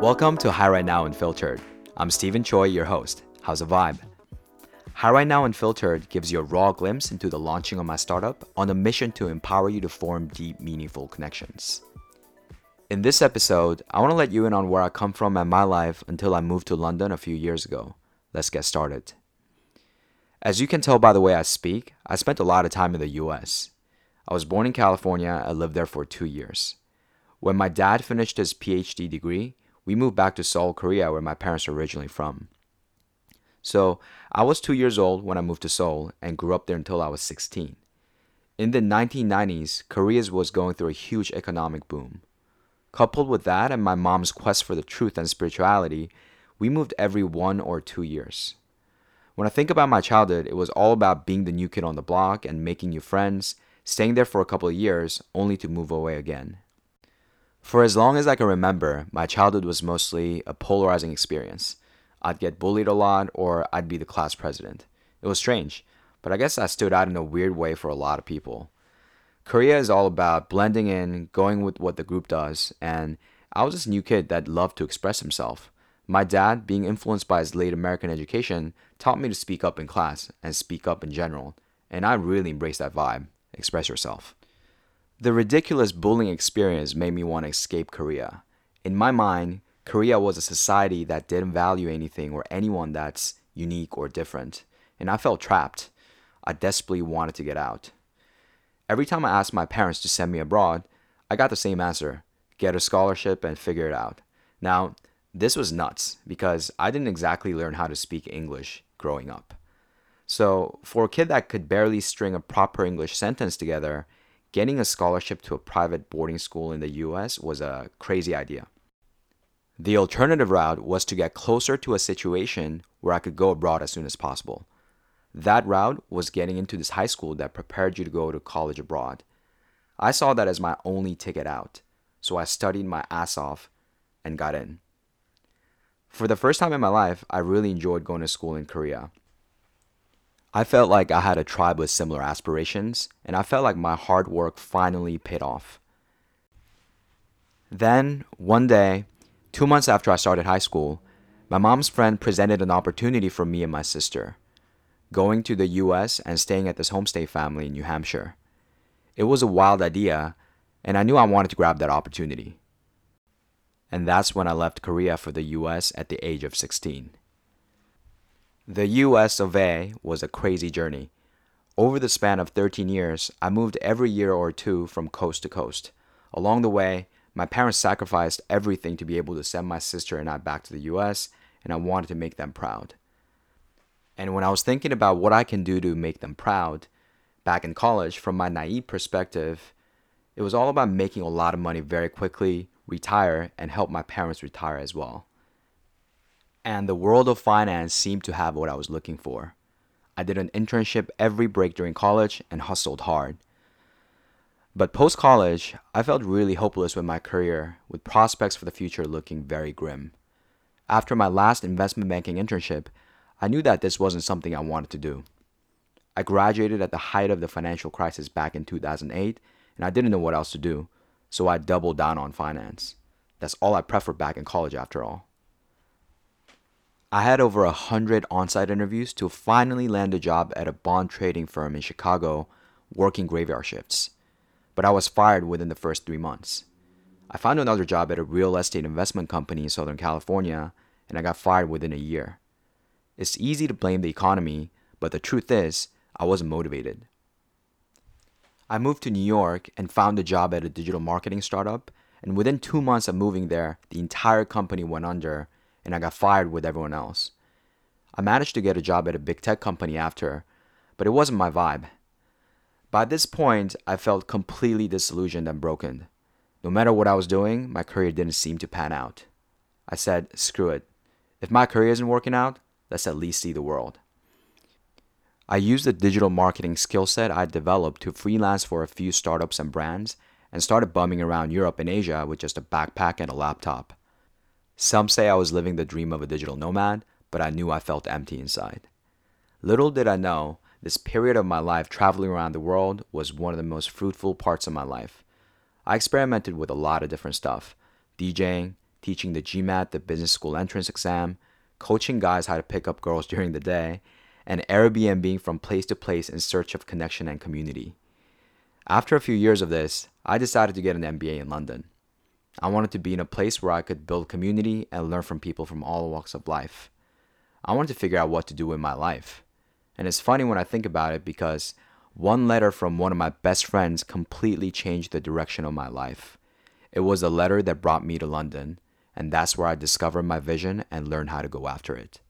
Welcome to Hi Right Now Unfiltered. I'm Stephen Choi, your host. How's the vibe? Hi Right Now Unfiltered gives you a raw glimpse into the launching of my startup on a mission to empower you to form deep, meaningful connections. In this episode, I want to let you in on where I come from and my life until I moved to London a few years ago. Let's get started. As you can tell by the way I speak, I spent a lot of time in the US. I was born in California, I lived there for two years. When my dad finished his PhD degree, we moved back to Seoul, Korea, where my parents are originally from. So I was two years old when I moved to Seoul and grew up there until I was 16. In the 1990s, Korea was going through a huge economic boom. Coupled with that and my mom's quest for the truth and spirituality, we moved every one or two years. When I think about my childhood, it was all about being the new kid on the block and making new friends, staying there for a couple of years, only to move away again. For as long as I can remember, my childhood was mostly a polarizing experience. I'd get bullied a lot, or I'd be the class president. It was strange, but I guess I stood out in a weird way for a lot of people. Korea is all about blending in, going with what the group does, and I was this new kid that loved to express himself. My dad, being influenced by his late American education, taught me to speak up in class and speak up in general, and I really embraced that vibe express yourself. The ridiculous bullying experience made me want to escape Korea. In my mind, Korea was a society that didn't value anything or anyone that's unique or different, and I felt trapped. I desperately wanted to get out. Every time I asked my parents to send me abroad, I got the same answer get a scholarship and figure it out. Now, this was nuts because I didn't exactly learn how to speak English growing up. So, for a kid that could barely string a proper English sentence together, getting a scholarship to a private boarding school in the US was a crazy idea. The alternative route was to get closer to a situation where I could go abroad as soon as possible. That route was getting into this high school that prepared you to go to college abroad. I saw that as my only ticket out, so I studied my ass off and got in. For the first time in my life, I really enjoyed going to school in Korea. I felt like I had a tribe with similar aspirations, and I felt like my hard work finally paid off. Then, one day, two months after I started high school, my mom's friend presented an opportunity for me and my sister going to the US and staying at this homestay family in New Hampshire. It was a wild idea, and I knew I wanted to grab that opportunity. And that's when I left Korea for the US at the age of 16. The US of A was a crazy journey. Over the span of 13 years, I moved every year or two from coast to coast. Along the way, my parents sacrificed everything to be able to send my sister and I back to the US, and I wanted to make them proud. And when I was thinking about what I can do to make them proud, back in college, from my naive perspective, it was all about making a lot of money very quickly, retire, and help my parents retire as well and the world of finance seemed to have what I was looking for. I did an internship every break during college and hustled hard. But post college, I felt really hopeless with my career, with prospects for the future looking very grim. After my last investment banking internship, I knew that this wasn't something I wanted to do. I graduated at the height of the financial crisis back in 2008, and I didn't know what else to do, so I doubled down on finance. That's all I preferred back in college after all. I had over a hundred on-site interviews to finally land a job at a bond trading firm in Chicago, working graveyard shifts. But I was fired within the first three months. I found another job at a real estate investment company in Southern California, and I got fired within a year. It's easy to blame the economy, but the truth is, I wasn't motivated. I moved to New York and found a job at a digital marketing startup, and within two months of moving there, the entire company went under and I got fired with everyone else. I managed to get a job at a big tech company after, but it wasn't my vibe. By this point, I felt completely disillusioned and broken. No matter what I was doing, my career didn't seem to pan out. I said, screw it. If my career isn't working out, let's at least see the world. I used the digital marketing skill set I developed to freelance for a few startups and brands and started bumming around Europe and Asia with just a backpack and a laptop. Some say I was living the dream of a digital nomad, but I knew I felt empty inside. Little did I know, this period of my life traveling around the world was one of the most fruitful parts of my life. I experimented with a lot of different stuff DJing, teaching the GMAT, the business school entrance exam, coaching guys how to pick up girls during the day, and Airbnb from place to place in search of connection and community. After a few years of this, I decided to get an MBA in London. I wanted to be in a place where I could build community and learn from people from all walks of life. I wanted to figure out what to do with my life. And it's funny when I think about it because one letter from one of my best friends completely changed the direction of my life. It was a letter that brought me to London, and that's where I discovered my vision and learned how to go after it.